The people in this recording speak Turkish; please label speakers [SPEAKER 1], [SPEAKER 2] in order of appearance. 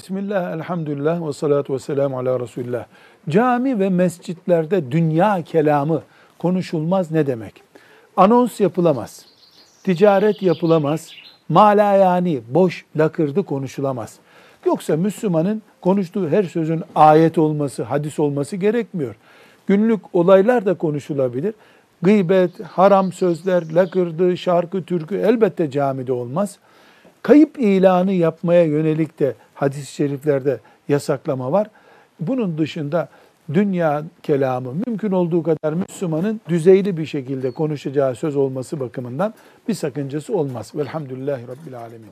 [SPEAKER 1] Bismillah, elhamdülillah ve salatu ve selamu ala Resulullah. Cami ve mescitlerde dünya kelamı konuşulmaz ne demek? Anons yapılamaz, ticaret yapılamaz, mala yani boş lakırdı konuşulamaz. Yoksa Müslümanın konuştuğu her sözün ayet olması, hadis olması gerekmiyor. Günlük olaylar da konuşulabilir. Gıybet, haram sözler, lakırdı, şarkı, türkü elbette camide olmaz. Kayıp ilanı yapmaya yönelik de hadis-i şeriflerde yasaklama var. Bunun dışında dünya kelamı mümkün olduğu kadar Müslümanın düzeyli bir şekilde konuşacağı söz olması bakımından bir sakıncası olmaz. Velhamdülillahi Rabbil Alemin.